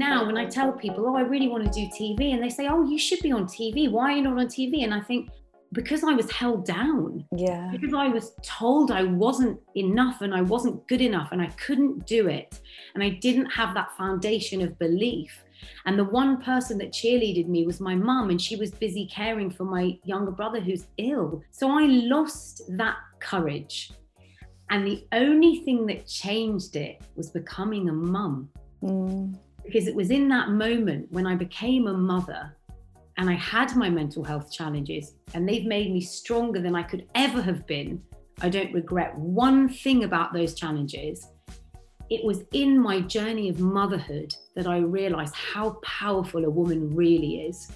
now when I tell people, oh, I really want to do TV, and they say, oh, you should be on TV. Why are you not on TV? And I think, because I was held down. Yeah. Because I was told I wasn't enough and I wasn't good enough and I couldn't do it. And I didn't have that foundation of belief. And the one person that cheerleaded me was my mum, and she was busy caring for my younger brother who's ill. So I lost that courage. And the only thing that changed it was becoming a mum. Mm. Because it was in that moment when I became a mother and I had my mental health challenges, and they've made me stronger than I could ever have been. I don't regret one thing about those challenges. It was in my journey of motherhood that I realized how powerful a woman really is.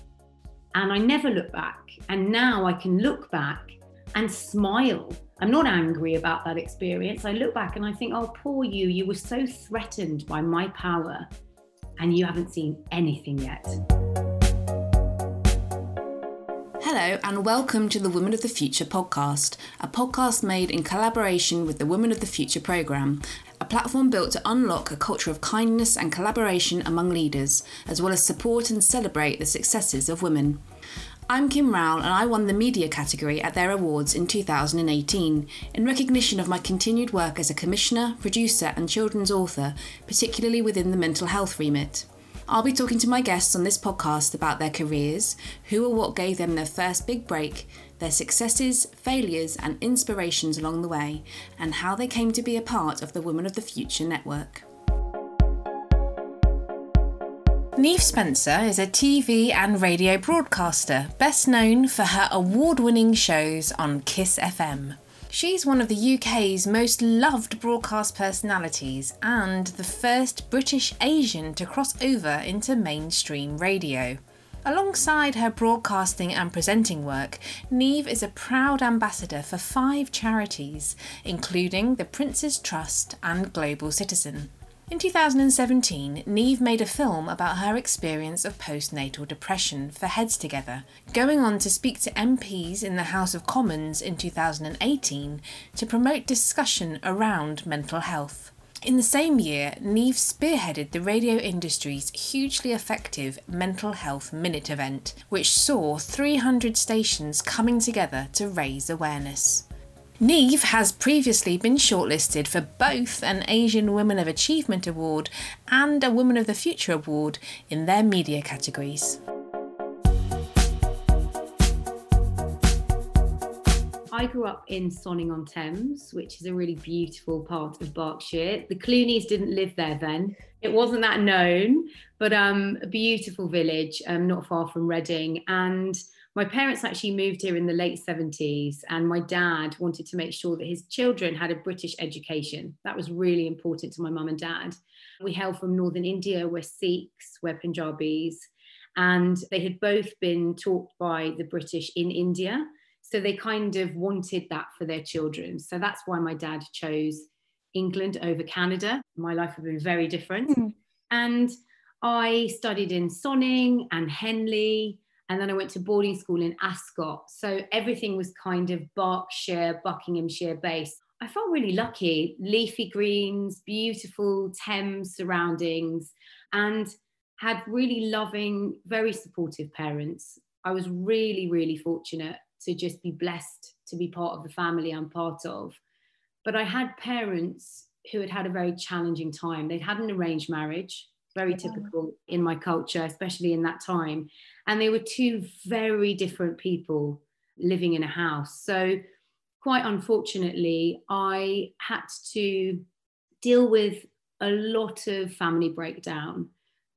And I never look back. And now I can look back and smile. I'm not angry about that experience. I look back and I think, oh, poor you, you were so threatened by my power and you haven't seen anything yet. Hello, and welcome to the Women of the Future podcast, a podcast made in collaboration with the Women of the Future programme, a platform built to unlock a culture of kindness and collaboration among leaders, as well as support and celebrate the successes of women. I'm Kim Rowell, and I won the media category at their awards in 2018 in recognition of my continued work as a commissioner, producer, and children's author, particularly within the mental health remit. I'll be talking to my guests on this podcast about their careers, who or what gave them their first big break, their successes, failures, and inspirations along the way, and how they came to be a part of the Women of the Future network. Neev Spencer is a TV and radio broadcaster, best known for her award winning shows on Kiss FM. She's one of the UK's most loved broadcast personalities and the first British Asian to cross over into mainstream radio. Alongside her broadcasting and presenting work, Neev is a proud ambassador for five charities, including the Prince's Trust and Global Citizen. In 2017, Neev made a film about her experience of postnatal depression for Heads Together, going on to speak to MPs in the House of Commons in 2018 to promote discussion around mental health. In the same year, Neev spearheaded the radio industry's hugely effective Mental Health Minute event, which saw 300 stations coming together to raise awareness. Neev has previously been shortlisted for both an Asian Women of Achievement Award and a Women of the Future Award in their media categories. I grew up in Sonning on Thames, which is a really beautiful part of Berkshire. The Clooneys didn't live there then. It wasn't that known, but um, a beautiful village um, not far from Reading. And my parents actually moved here in the late 70s, and my dad wanted to make sure that his children had a British education. That was really important to my mum and dad. We hail from northern India, we're Sikhs, we're Punjabis, and they had both been taught by the British in India. So they kind of wanted that for their children. So that's why my dad chose England over Canada. My life would have been very different. Mm. And I studied in Sonning and Henley and then I went to boarding school in Ascot. So everything was kind of Berkshire, Buckinghamshire based. I felt really lucky. Leafy greens, beautiful Thames surroundings, and had really loving, very supportive parents. I was really, really fortunate to just be blessed to be part of the family I'm part of. But I had parents who had had a very challenging time. They'd had an arranged marriage very typical in my culture, especially in that time. And they were two very different people living in a house. So, quite unfortunately, I had to deal with a lot of family breakdown,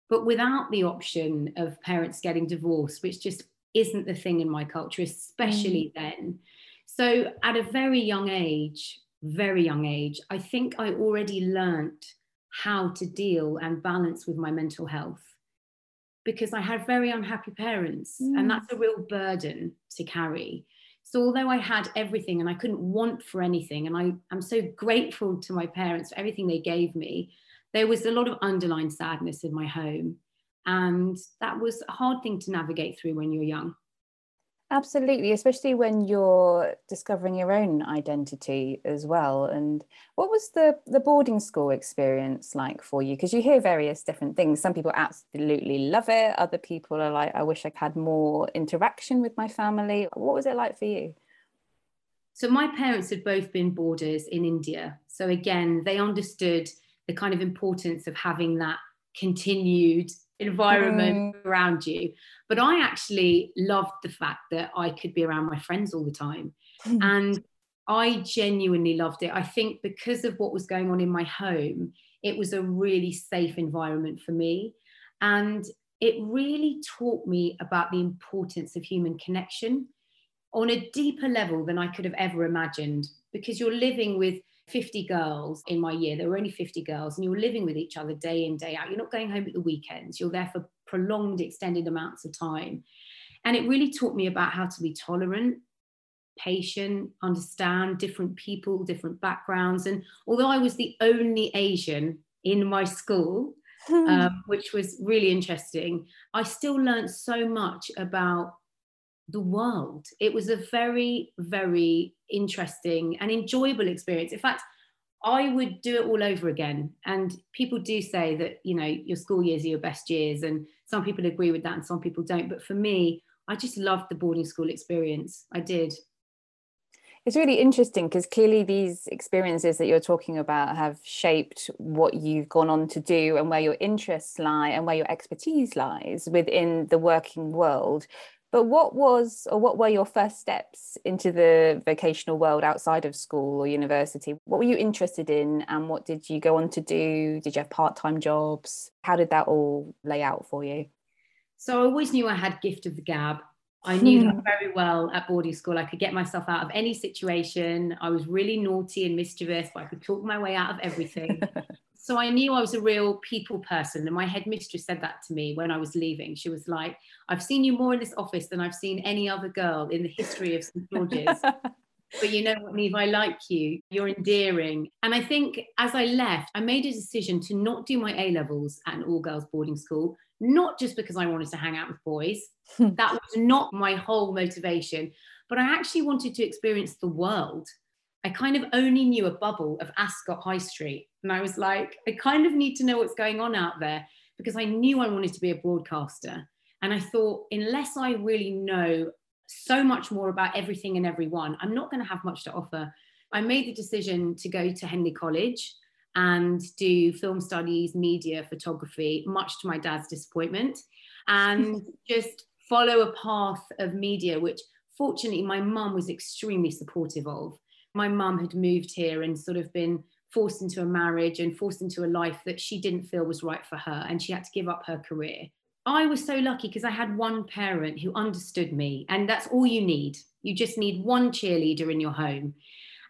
but without the option of parents getting divorced, which just isn't the thing in my culture, especially mm. then. So, at a very young age, very young age, I think I already learnt how to deal and balance with my mental health because I had very unhappy parents, mm. and that's a real burden to carry. So, although I had everything and I couldn't want for anything, and I, I'm so grateful to my parents for everything they gave me, there was a lot of underlying sadness in my home. And that was a hard thing to navigate through when you're young. Absolutely, especially when you're discovering your own identity as well. And what was the the boarding school experience like for you? Because you hear various different things. Some people absolutely love it. Other people are like, I wish I had more interaction with my family. What was it like for you? So my parents had both been boarders in India. So again, they understood the kind of importance of having that continued environment mm. around you. But I actually loved the fact that I could be around my friends all the time. and I genuinely loved it. I think because of what was going on in my home, it was a really safe environment for me. And it really taught me about the importance of human connection on a deeper level than I could have ever imagined because you're living with 50 girls in my year. There were only 50 girls, and you were living with each other day in, day out. You're not going home at the weekends. You're there for prolonged, extended amounts of time. And it really taught me about how to be tolerant, patient, understand different people, different backgrounds. And although I was the only Asian in my school, um, which was really interesting, I still learned so much about the world. It was a very, very interesting and enjoyable experience. In fact, I would do it all over again. And people do say that, you know, your school years are your best years. And some people agree with that and some people don't. But for me, I just loved the boarding school experience. I did. It's really interesting because clearly these experiences that you're talking about have shaped what you've gone on to do and where your interests lie and where your expertise lies within the working world. But what was or what were your first steps into the vocational world outside of school or university? What were you interested in and what did you go on to do? Did you have part-time jobs? How did that all lay out for you? So I always knew I had gift of the gab. I hmm. knew that very well at boarding school. I could get myself out of any situation. I was really naughty and mischievous, but I could talk my way out of everything. so I knew I was a real people person. And my headmistress said that to me when I was leaving. She was like, I've seen you more in this office than I've seen any other girl in the history of St. George's. but you know what, Neev, I like you. You're endearing. And I think as I left, I made a decision to not do my A levels at an all girls boarding school, not just because I wanted to hang out with boys. Hmm. that was not my whole motivation, but I actually wanted to experience the world. I kind of only knew a bubble of Ascot High Street. And I was like, I kind of need to know what's going on out there because I knew I wanted to be a broadcaster. And I thought, unless I really know so much more about everything and everyone, I'm not going to have much to offer. I made the decision to go to Henley College and do film studies, media, photography, much to my dad's disappointment, and just follow a path of media, which fortunately my mum was extremely supportive of my mum had moved here and sort of been forced into a marriage and forced into a life that she didn't feel was right for her and she had to give up her career. I was so lucky because I had one parent who understood me, and that's all you need. You just need one cheerleader in your home.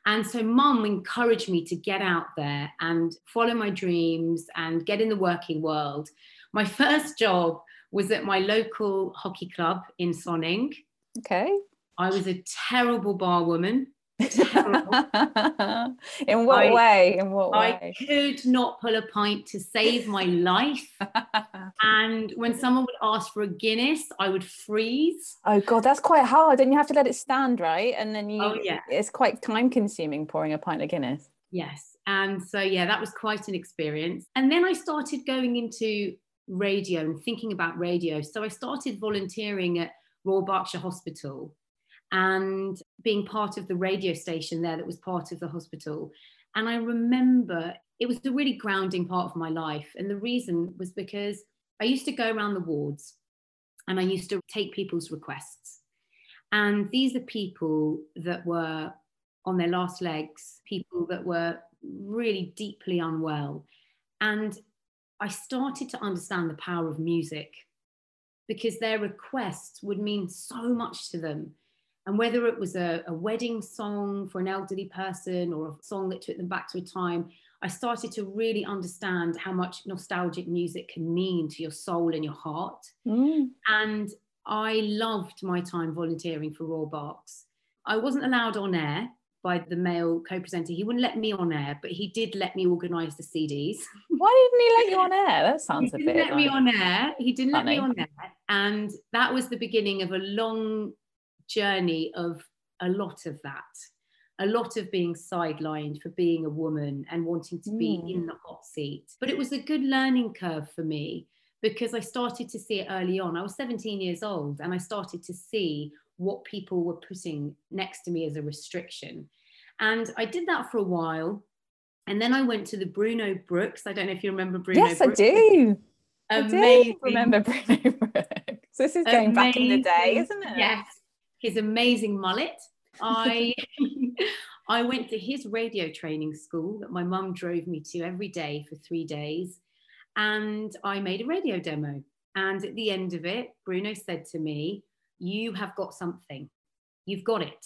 And so, mum encouraged me to get out there and follow my dreams and get in the working world. My first job was at my local hockey club in Sonning. Okay. I was a terrible bar woman. in what I, way? In what way? I could not pull a pint to save my life. and when someone would ask for a Guinness, I would freeze. Oh god, that's quite hard. And you have to let it stand, right? And then you oh, yeah. it's quite time consuming pouring a pint of Guinness. Yes. And so yeah, that was quite an experience. And then I started going into radio and thinking about radio. So I started volunteering at Royal Berkshire Hospital and being part of the radio station there that was part of the hospital. And I remember it was a really grounding part of my life. And the reason was because I used to go around the wards and I used to take people's requests. And these are people that were on their last legs, people that were really deeply unwell. And I started to understand the power of music because their requests would mean so much to them. And whether it was a, a, wedding song for an elderly person or a song that took them back to a time, I started to really understand how much nostalgic music can mean to your soul and your heart. Mm. And I loved my time volunteering for Royal Berks. I wasn't allowed on air by the male co-presenter. He wouldn't let me on air, but he did let me organise the CDs. Why didn't he let you on air? That sounds he a bit. Let like me on air. He didn't funny. let me on air, and that was the beginning of a long journey of a lot of that a lot of being sidelined for being a woman and wanting to be mm. in the hot seat. But it was a good learning curve for me because I started to see it early on. I was 17 years old and I started to see what people were putting next to me as a restriction. And I did that for a while. And then I went to the Bruno Brooks. I don't know if you remember Bruno yes, Brooks. I do. Amazing. I do remember Bruno Brooks. This is going amazing. back in the day, isn't it? Yes. His amazing mullet. I I went to his radio training school that my mum drove me to every day for three days. And I made a radio demo. And at the end of it, Bruno said to me, You have got something. You've got it.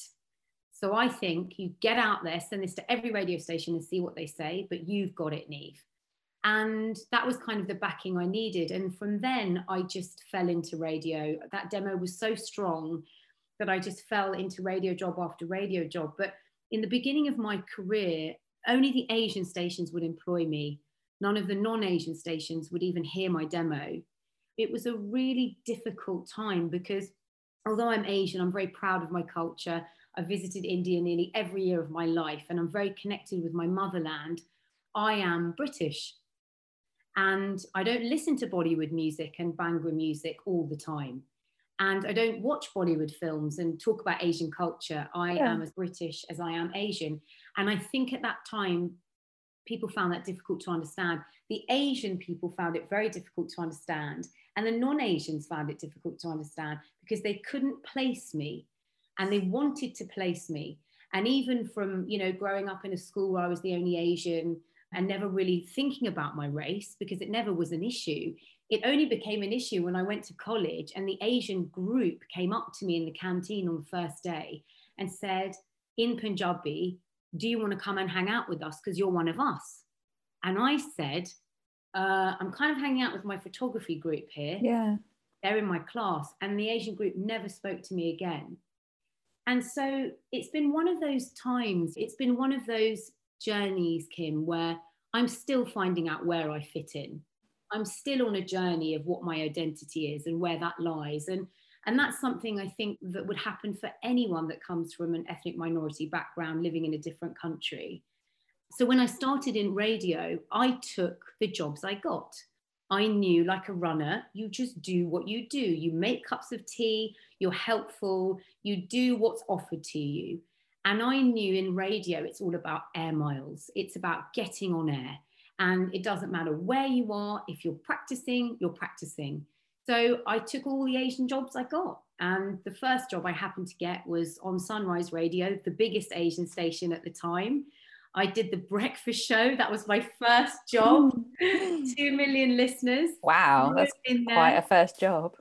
So I think you get out there, send this to every radio station and see what they say, but you've got it, Neev. And that was kind of the backing I needed. And from then, I just fell into radio. That demo was so strong that I just fell into radio job after radio job. But in the beginning of my career, only the Asian stations would employ me. None of the non Asian stations would even hear my demo. It was a really difficult time because although I'm Asian, I'm very proud of my culture. I visited India nearly every year of my life and I'm very connected with my motherland. I am British and I don't listen to Bollywood music and Bhangra music all the time and I don't watch Bollywood films and talk about Asian culture. I yeah. am as British as I am Asian. And I think at that time, people found that difficult to understand. The Asian people found it very difficult to understand. And the non Asians found it difficult to understand because they couldn't place me and they wanted to place me. And even from, you know, growing up in a school where I was the only Asian and never really thinking about my race because it never was an issue, it only became an issue when I went to college and the Asian group came up to me in the canteen on the first day and said, in Punjabi, do you want to come and hang out with us? Because you're one of us. And I said, uh, I'm kind of hanging out with my photography group here. Yeah. They're in my class. And the Asian group never spoke to me again. And so it's been one of those times, it's been one of those journeys, Kim, where I'm still finding out where I fit in. I'm still on a journey of what my identity is and where that lies. And and that's something I think that would happen for anyone that comes from an ethnic minority background living in a different country. So when I started in radio, I took the jobs I got. I knew, like a runner, you just do what you do. You make cups of tea, you're helpful, you do what's offered to you. And I knew in radio, it's all about air miles, it's about getting on air. And it doesn't matter where you are, if you're practicing, you're practicing. So I took all the Asian jobs I got. And the first job I happened to get was on Sunrise Radio, the biggest Asian station at the time. I did the breakfast show. That was my first job. Two million listeners. Wow, that's quite a first job.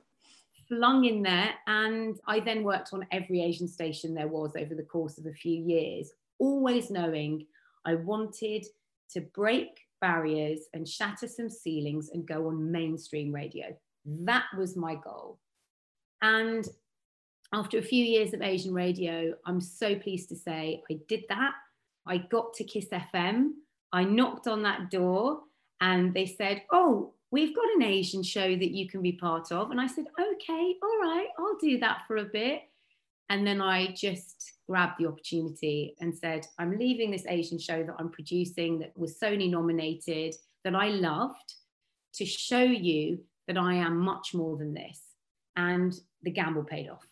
Flung in there. And I then worked on every Asian station there was over the course of a few years, always knowing I wanted to break barriers and shatter some ceilings and go on mainstream radio. That was my goal. And after a few years of Asian radio, I'm so pleased to say I did that. I got to Kiss FM. I knocked on that door and they said, Oh, we've got an Asian show that you can be part of. And I said, Okay, all right, I'll do that for a bit. And then I just grabbed the opportunity and said, I'm leaving this Asian show that I'm producing that was Sony nominated, that I loved, to show you that I am much more than this. And the gamble paid off.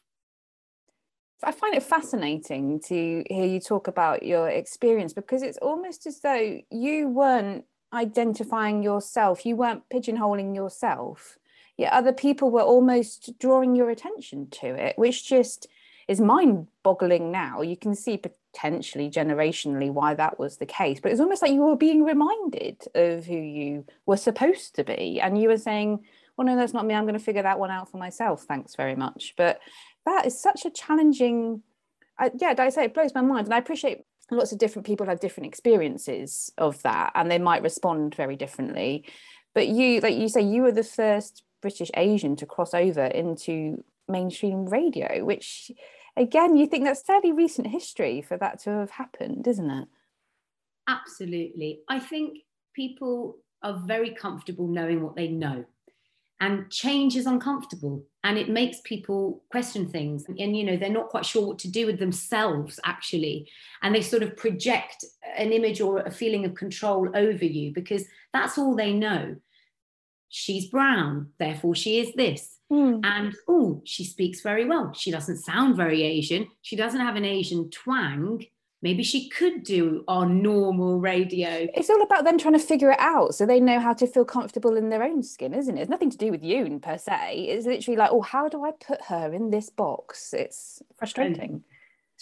I find it fascinating to hear you talk about your experience because it's almost as though you weren't identifying yourself, you weren't pigeonholing yourself, yet other people were almost drawing your attention to it, which just is mind boggling now. You can see potentially generationally why that was the case, but it's almost like you were being reminded of who you were supposed to be. And you were saying, well, no, that's not me. I'm going to figure that one out for myself. Thanks very much. But that is such a challenging, uh, yeah, I say it blows my mind. And I appreciate lots of different people have different experiences of that and they might respond very differently. But you, like you say, you were the first British Asian to cross over into mainstream radio, which again, you think that's fairly recent history for that to have happened, isn't it? Absolutely. I think people are very comfortable knowing what they know. and change is uncomfortable and it makes people question things and you know they're not quite sure what to do with themselves actually and they sort of project an image or a feeling of control over you because that's all they know she's brown therefore she is this mm. and oh she speaks very well she doesn't sound very asian she doesn't have an asian twang maybe she could do on normal radio. It's all about them trying to figure it out so they know how to feel comfortable in their own skin, isn't it? It's nothing to do with you per se. It's literally like, oh, how do I put her in this box? It's frustrating.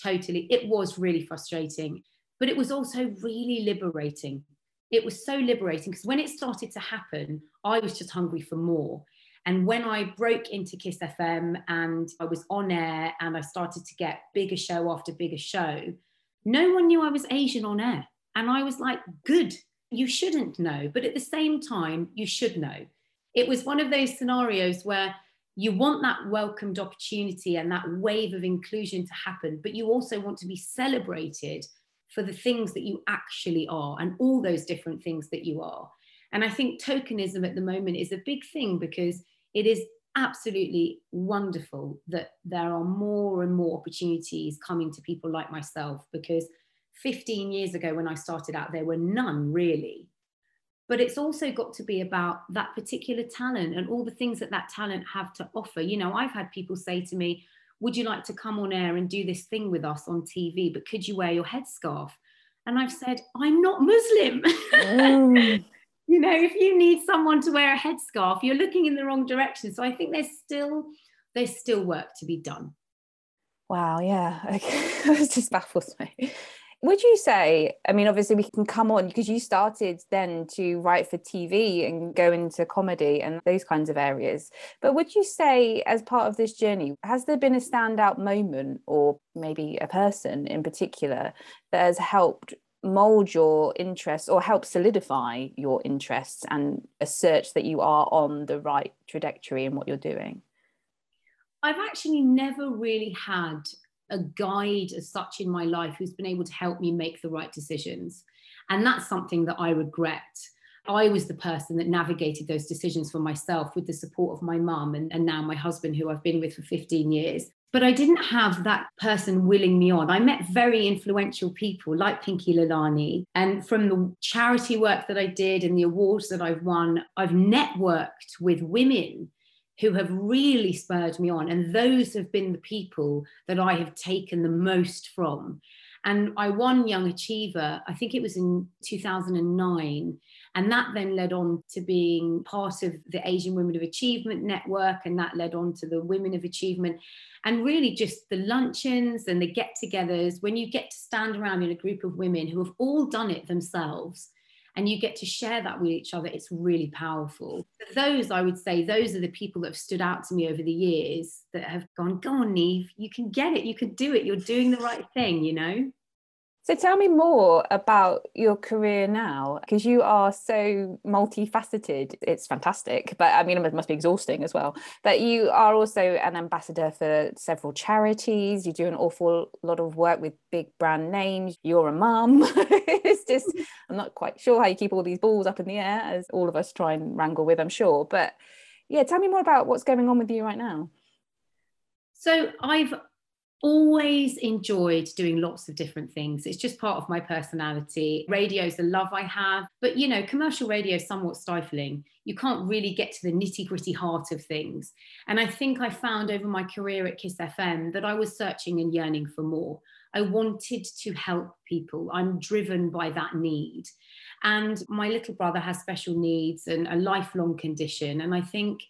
Totally. It was really frustrating, but it was also really liberating. It was so liberating because when it started to happen, I was just hungry for more. And when I broke into Kiss FM and I was on air and I started to get bigger show after bigger show, no one knew I was Asian on air. And I was like, good, you shouldn't know. But at the same time, you should know. It was one of those scenarios where you want that welcomed opportunity and that wave of inclusion to happen, but you also want to be celebrated for the things that you actually are and all those different things that you are. And I think tokenism at the moment is a big thing because it is absolutely wonderful that there are more and more opportunities coming to people like myself because 15 years ago when I started out, there were none really. But it's also got to be about that particular talent and all the things that that talent have to offer. You know, I've had people say to me, Would you like to come on air and do this thing with us on TV? But could you wear your headscarf? And I've said, I'm not Muslim. Mm. You know, if you need someone to wear a headscarf, you're looking in the wrong direction. So I think there's still there's still work to be done. Wow, yeah. Okay. it just baffles me. Would you say, I mean, obviously we can come on because you started then to write for TV and go into comedy and those kinds of areas. But would you say, as part of this journey, has there been a standout moment or maybe a person in particular that has helped mold your interests or help solidify your interests and assert that you are on the right trajectory in what you're doing? I've actually never really had a guide as such in my life who's been able to help me make the right decisions. And that's something that I regret. I was the person that navigated those decisions for myself with the support of my mum and, and now my husband, who I've been with for 15 years but I didn't have that person willing me on. I met very influential people like Pinky Lilani. And from the charity work that I did and the awards that I've won, I've networked with women who have really spurred me on. And those have been the people that I have taken the most from. And I won Young Achiever, I think it was in 2009. And that then led on to being part of the Asian Women of Achievement Network. And that led on to the Women of Achievement. And really, just the luncheons and the get togethers, when you get to stand around in a group of women who have all done it themselves and you get to share that with each other, it's really powerful. those, I would say, those are the people that have stood out to me over the years that have gone, go on, Neev, you can get it, you can do it, you're doing the right thing, you know? So tell me more about your career now, because you are so multifaceted. It's fantastic, but I mean, it must be exhausting as well. But you are also an ambassador for several charities. You do an awful lot of work with big brand names. You're a mum. it's just, I'm not quite sure how you keep all these balls up in the air, as all of us try and wrangle with, I'm sure. But yeah, tell me more about what's going on with you right now. So I've always enjoyed doing lots of different things. It's just part of my personality. Radio is the love I have, but you know, commercial radio is somewhat stifling. You can't really get to the nitty gritty heart of things. And I think I found over my career at Kiss FM that I was searching and yearning for more. I wanted to help people. I'm driven by that need. And my little brother has special needs and a lifelong condition. And I think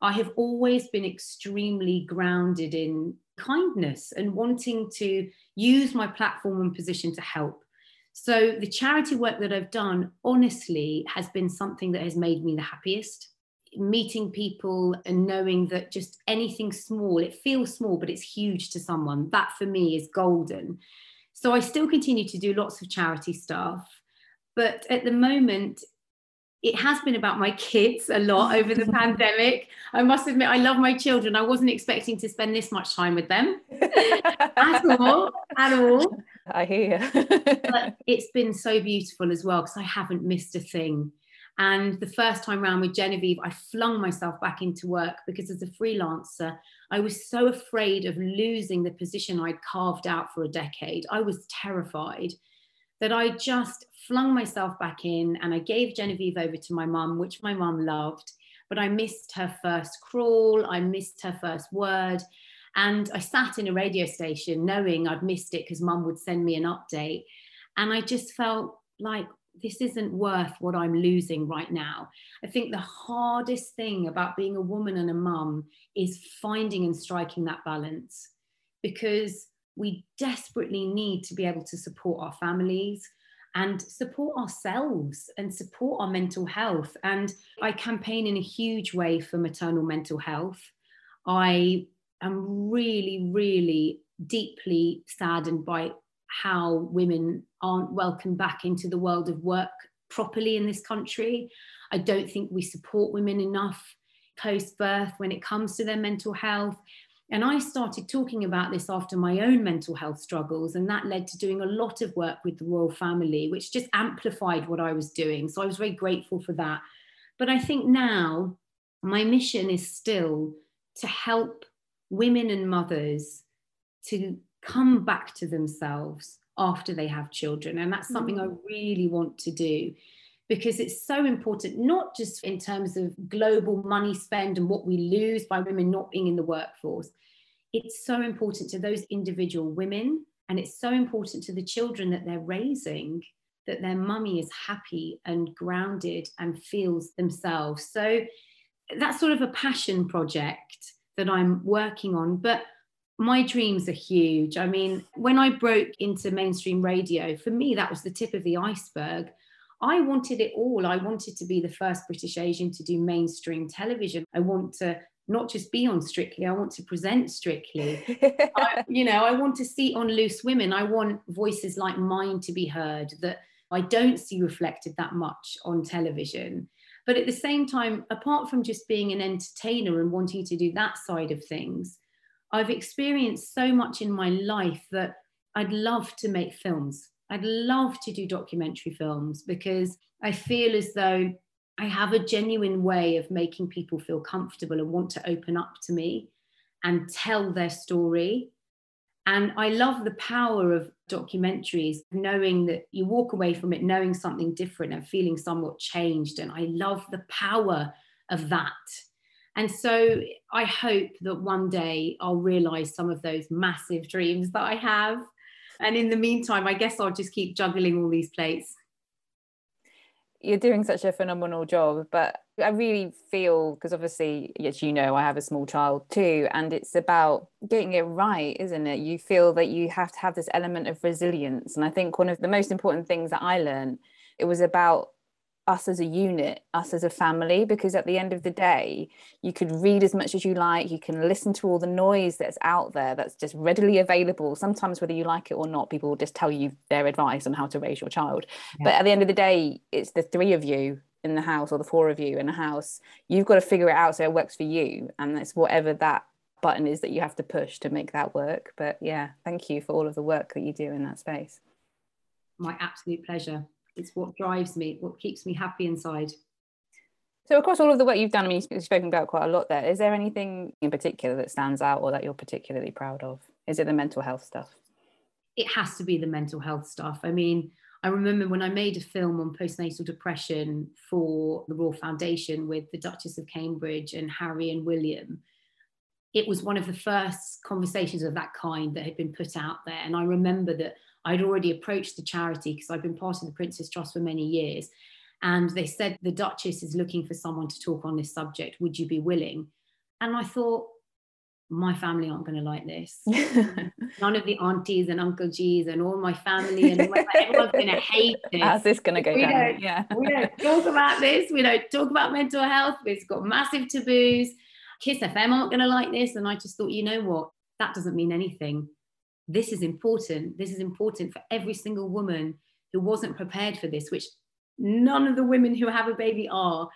I have always been extremely grounded in kindness and wanting to use my platform and position to help. So, the charity work that I've done, honestly, has been something that has made me the happiest. Meeting people and knowing that just anything small, it feels small, but it's huge to someone. That for me is golden. So, I still continue to do lots of charity stuff. But at the moment, it has been about my kids a lot over the pandemic. I must admit, I love my children. I wasn't expecting to spend this much time with them at all. At all. I hear. but it's been so beautiful as well because I haven't missed a thing. And the first time round with Genevieve, I flung myself back into work because as a freelancer, I was so afraid of losing the position I'd carved out for a decade. I was terrified that I just flung myself back in and I gave Genevieve over to my mum, which my mum loved. But I missed her first crawl, I missed her first word. And I sat in a radio station knowing I'd missed it because mum would send me an update. And I just felt like, this isn't worth what I'm losing right now. I think the hardest thing about being a woman and a mum is finding and striking that balance because we desperately need to be able to support our families and support ourselves and support our mental health. And I campaign in a huge way for maternal mental health. I am really, really deeply saddened by how women aren't welcomed back into the world of work properly in this country. I don't think we support women enough post birth when it comes to their mental health. And I started talking about this after my own mental health struggles, and that led to doing a lot of work with the royal family, which just amplified what I was doing. So I was very grateful for that. But I think now my mission is still to help women and mothers to come back to themselves after they have children. And that's something I mm. really want to do because it's so important, not just in terms of global money spend and what we lose by women not being in the workforce. It's so important to those individual women, and it's so important to the children that they're raising that their mummy is happy and grounded and feels themselves. So that's sort of a passion project that I'm working on. But my dreams are huge. I mean, when I broke into mainstream radio, for me, that was the tip of the iceberg. I wanted it all. I wanted to be the first British Asian to do mainstream television. I want to not just be on Strictly, I want to present Strictly. I, you know, I want to see on Loose Women. I want voices like mine to be heard that I don't see reflected that much on television. But at the same time, apart from just being an entertainer and wanting to do that side of things, I've experienced so much in my life that I'd love to make films. I'd love to do documentary films because I feel as though I have a genuine way of making people feel comfortable and want to open up to me and tell their story. And I love the power of documentaries, knowing that you walk away from it knowing something different and feeling somewhat changed. And I love the power of that. And so I hope that one day I'll realize some of those massive dreams that I have. And in the meantime, I guess I'll just keep juggling all these plates. You're doing such a phenomenal job, but I really feel because obviously, as you know, I have a small child too, and it's about getting it right, isn't it? You feel that you have to have this element of resilience. And I think one of the most important things that I learned, it was about us as a unit, us as a family, because at the end of the day, you could read as much as you like, you can listen to all the noise that's out there that's just readily available. Sometimes, whether you like it or not, people will just tell you their advice on how to raise your child. Yeah. But at the end of the day, it's the three of you in the house or the four of you in the house. You've got to figure it out so it works for you. And it's whatever that button is that you have to push to make that work. But yeah, thank you for all of the work that you do in that space. My absolute pleasure it's what drives me, what keeps me happy inside. So, across all of the work you've done, I mean, you've spoken about quite a lot there. Is there anything in particular that stands out or that you're particularly proud of? Is it the mental health stuff? It has to be the mental health stuff. I mean, I remember when I made a film on postnatal depression for the Royal Foundation with the Duchess of Cambridge and Harry and William. It was one of the first conversations of that kind that had been put out there. And I remember that I'd already approached the charity because I've been part of the Prince's Trust for many years. And they said, the Duchess is looking for someone to talk on this subject. Would you be willing? And I thought, my family aren't going to like this. None of the aunties and Uncle G's and all my family and everyone's going to hate this. How's this going to go we down? Yeah. we don't talk about this. We don't talk about mental health. It's got massive taboos. Kiss FM aren't going to like this. And I just thought, you know what? That doesn't mean anything this is important. This is important for every single woman who wasn't prepared for this, which none of the women who have a baby are.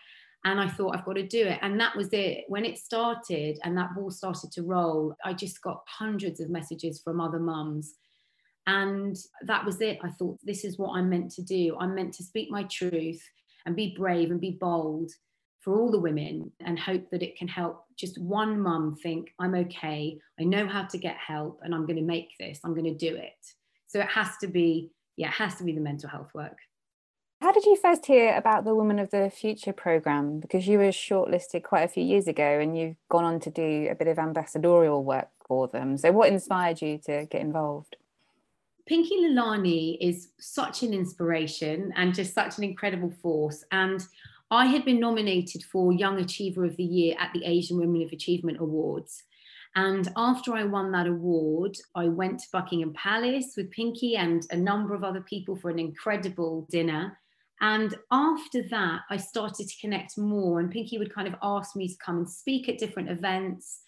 And I thought, I've got to do it. And that was it. When it started and that ball started to roll, I just got hundreds of messages from other mums. And that was it. I thought, this is what I'm meant to do. I'm meant to speak my truth and be brave and be bold for all the women and hope that it can help just one mum think, I'm okay, I know how to get help, and I'm going to make this, I'm going to do it. So it has to be, yeah, it has to be the mental health work. How did you first hear about the Women of the Future program? Because you were shortlisted quite a few years ago and you've gone on to do a bit of ambassadorial work for them. So, what inspired you to get involved? Pinky Lilani is such an inspiration and just such an incredible force. And I had been nominated for Young Achiever of the Year at the Asian Women of Achievement Awards. And after I won that award, I went to Buckingham Palace with Pinky and a number of other people for an incredible dinner. And after that, I started to connect more, and Pinky would kind of ask me to come and speak at different events.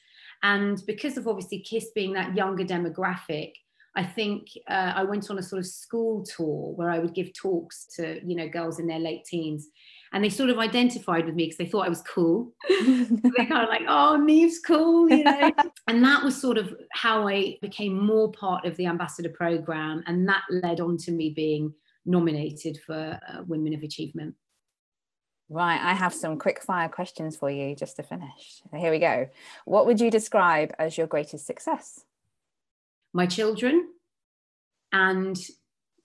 And because of obviously KISS being that younger demographic, I think uh, I went on a sort of school tour where I would give talks to, you know, girls in their late teens. And they sort of identified with me because they thought I was cool. they kind of like, oh, Neev's cool, you know. and that was sort of how I became more part of the ambassador program. And that led on to me being nominated for uh, Women of Achievement. Right, I have some quick fire questions for you just to finish. Here we go. What would you describe as your greatest success? My children and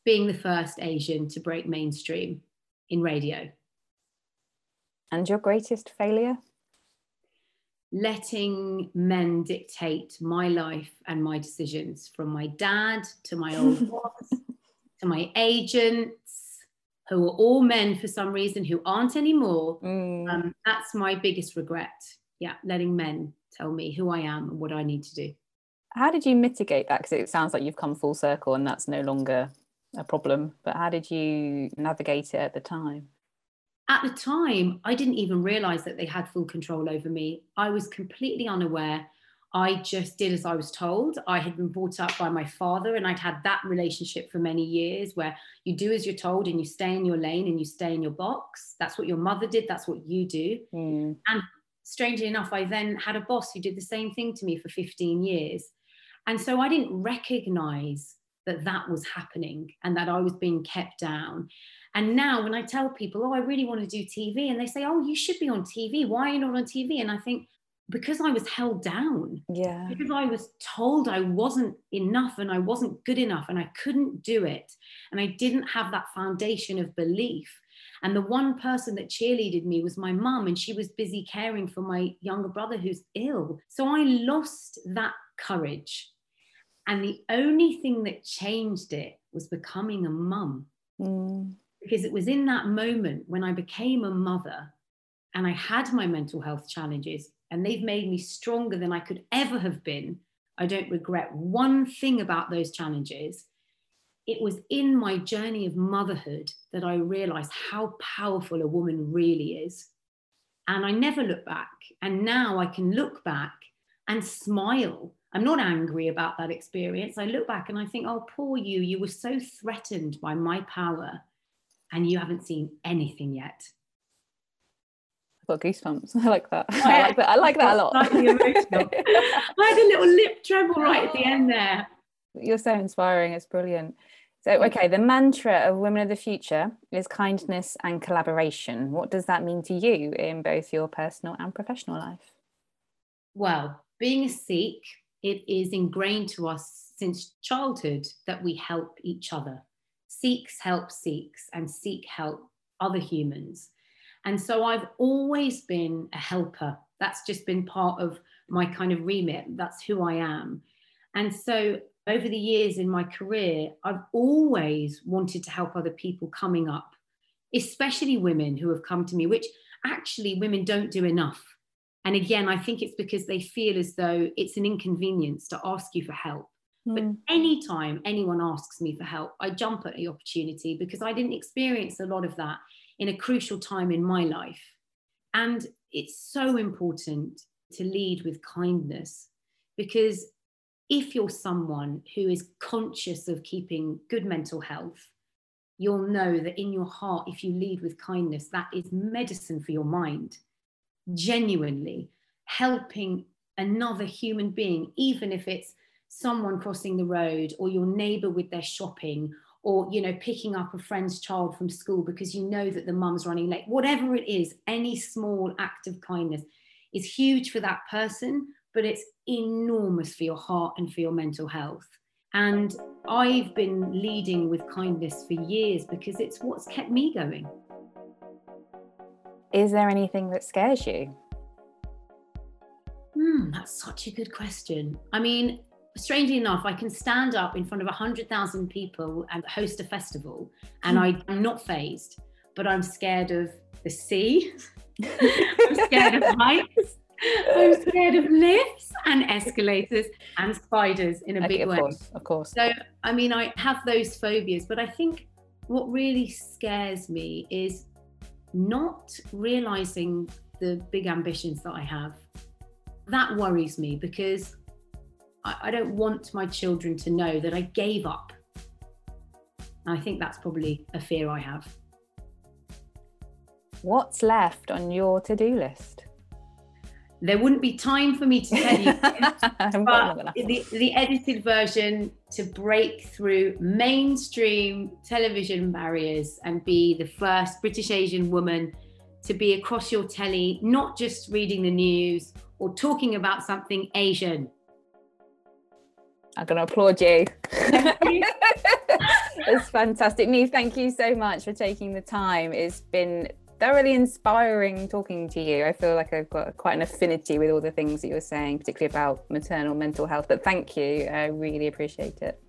being the first Asian to break mainstream in radio. And your greatest failure? Letting men dictate my life and my decisions from my dad to my old boss to my agents, who are all men for some reason who aren't anymore. Mm. Um, that's my biggest regret. Yeah, letting men tell me who I am and what I need to do. How did you mitigate that? Because it sounds like you've come full circle and that's no longer a problem. But how did you navigate it at the time? At the time, I didn't even realize that they had full control over me. I was completely unaware. I just did as I was told. I had been brought up by my father, and I'd had that relationship for many years where you do as you're told and you stay in your lane and you stay in your box. That's what your mother did, that's what you do. Mm. And strangely enough, I then had a boss who did the same thing to me for 15 years. And so I didn't recognize that that was happening and that I was being kept down. And now, when I tell people, oh, I really want to do TV, and they say, oh, you should be on TV. Why are you not on TV? And I think, because I was held down. Yeah. Because I was told I wasn't enough and I wasn't good enough and I couldn't do it. And I didn't have that foundation of belief. And the one person that cheerleaded me was my mum, and she was busy caring for my younger brother who's ill. So I lost that courage. And the only thing that changed it was becoming a mum. Mm. Because it was in that moment when I became a mother and I had my mental health challenges and they've made me stronger than I could ever have been. I don't regret one thing about those challenges. It was in my journey of motherhood that I realized how powerful a woman really is. And I never look back. And now I can look back and smile. I'm not angry about that experience. I look back and I think, oh, poor you, you were so threatened by my power and you haven't seen anything yet. I've got goosebumps. I like that. I like that. I like that a lot. I had a little lip tremble right at the end there. You're so inspiring. It's brilliant. So, okay, the mantra of Women of the Future is kindness and collaboration. What does that mean to you in both your personal and professional life? Well, being a Sikh, it is ingrained to us since childhood that we help each other. Sikhs help Sikhs and seek help other humans. And so I've always been a helper. That's just been part of my kind of remit. That's who I am. And so over the years in my career, I've always wanted to help other people coming up, especially women who have come to me, which actually women don't do enough. And again, I think it's because they feel as though it's an inconvenience to ask you for help. Mm. But hmm. anytime anyone asks me for help, I jump at the opportunity because I didn't experience a lot of that in a crucial time in my life. And it's so important to lead with kindness because if you're someone who is conscious of keeping good mental health, you'll know that in your heart, if you lead with kindness, that is medicine for your mind. Genuinely helping another human being, even if it's someone crossing the road or your neighbor with their shopping or you know picking up a friend's child from school because you know that the mum's running late. Whatever it is any small act of kindness is huge for that person but it's enormous for your heart and for your mental health. And i've been leading with kindness for years because it's what's kept me going. Is there anything that scares you? Hmm, that's such a good question. I mean, strangely enough, I can stand up in front of 100,000 people and host a festival, and hmm. I, am not fazed, but I'm scared of the sea. I'm scared of heights. I'm scared of lifts and escalators and spiders in a okay, big of way. Course, of course. So, I mean, I have those phobias, but I think what really scares me is not realizing the big ambitions that I have. That worries me because I, don't want my children to know that I gave up. I think that's probably a fear I have. What's left on your to do list? There wouldn't be time for me to tell you, but the, the edited version to break through mainstream television barriers and be the first British Asian woman to be across your telly, not just reading the news or talking about something Asian. I'm going to applaud you. it's fantastic. Neev, thank you so much for taking the time. It's been thoroughly inspiring talking to you. I feel like I've got quite an affinity with all the things that you're saying, particularly about maternal mental health. But thank you. I really appreciate it.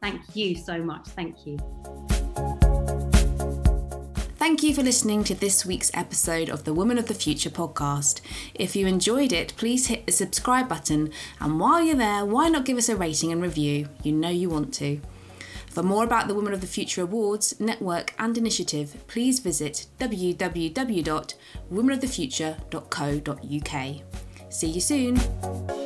Thank you so much. Thank you. Thank you for listening to this week's episode of the Woman of the Future podcast. If you enjoyed it, please hit the subscribe button, and while you're there, why not give us a rating and review? You know you want to. For more about the Women of the Future Awards, network, and initiative, please visit www.womenofthefuture.co.uk. See you soon.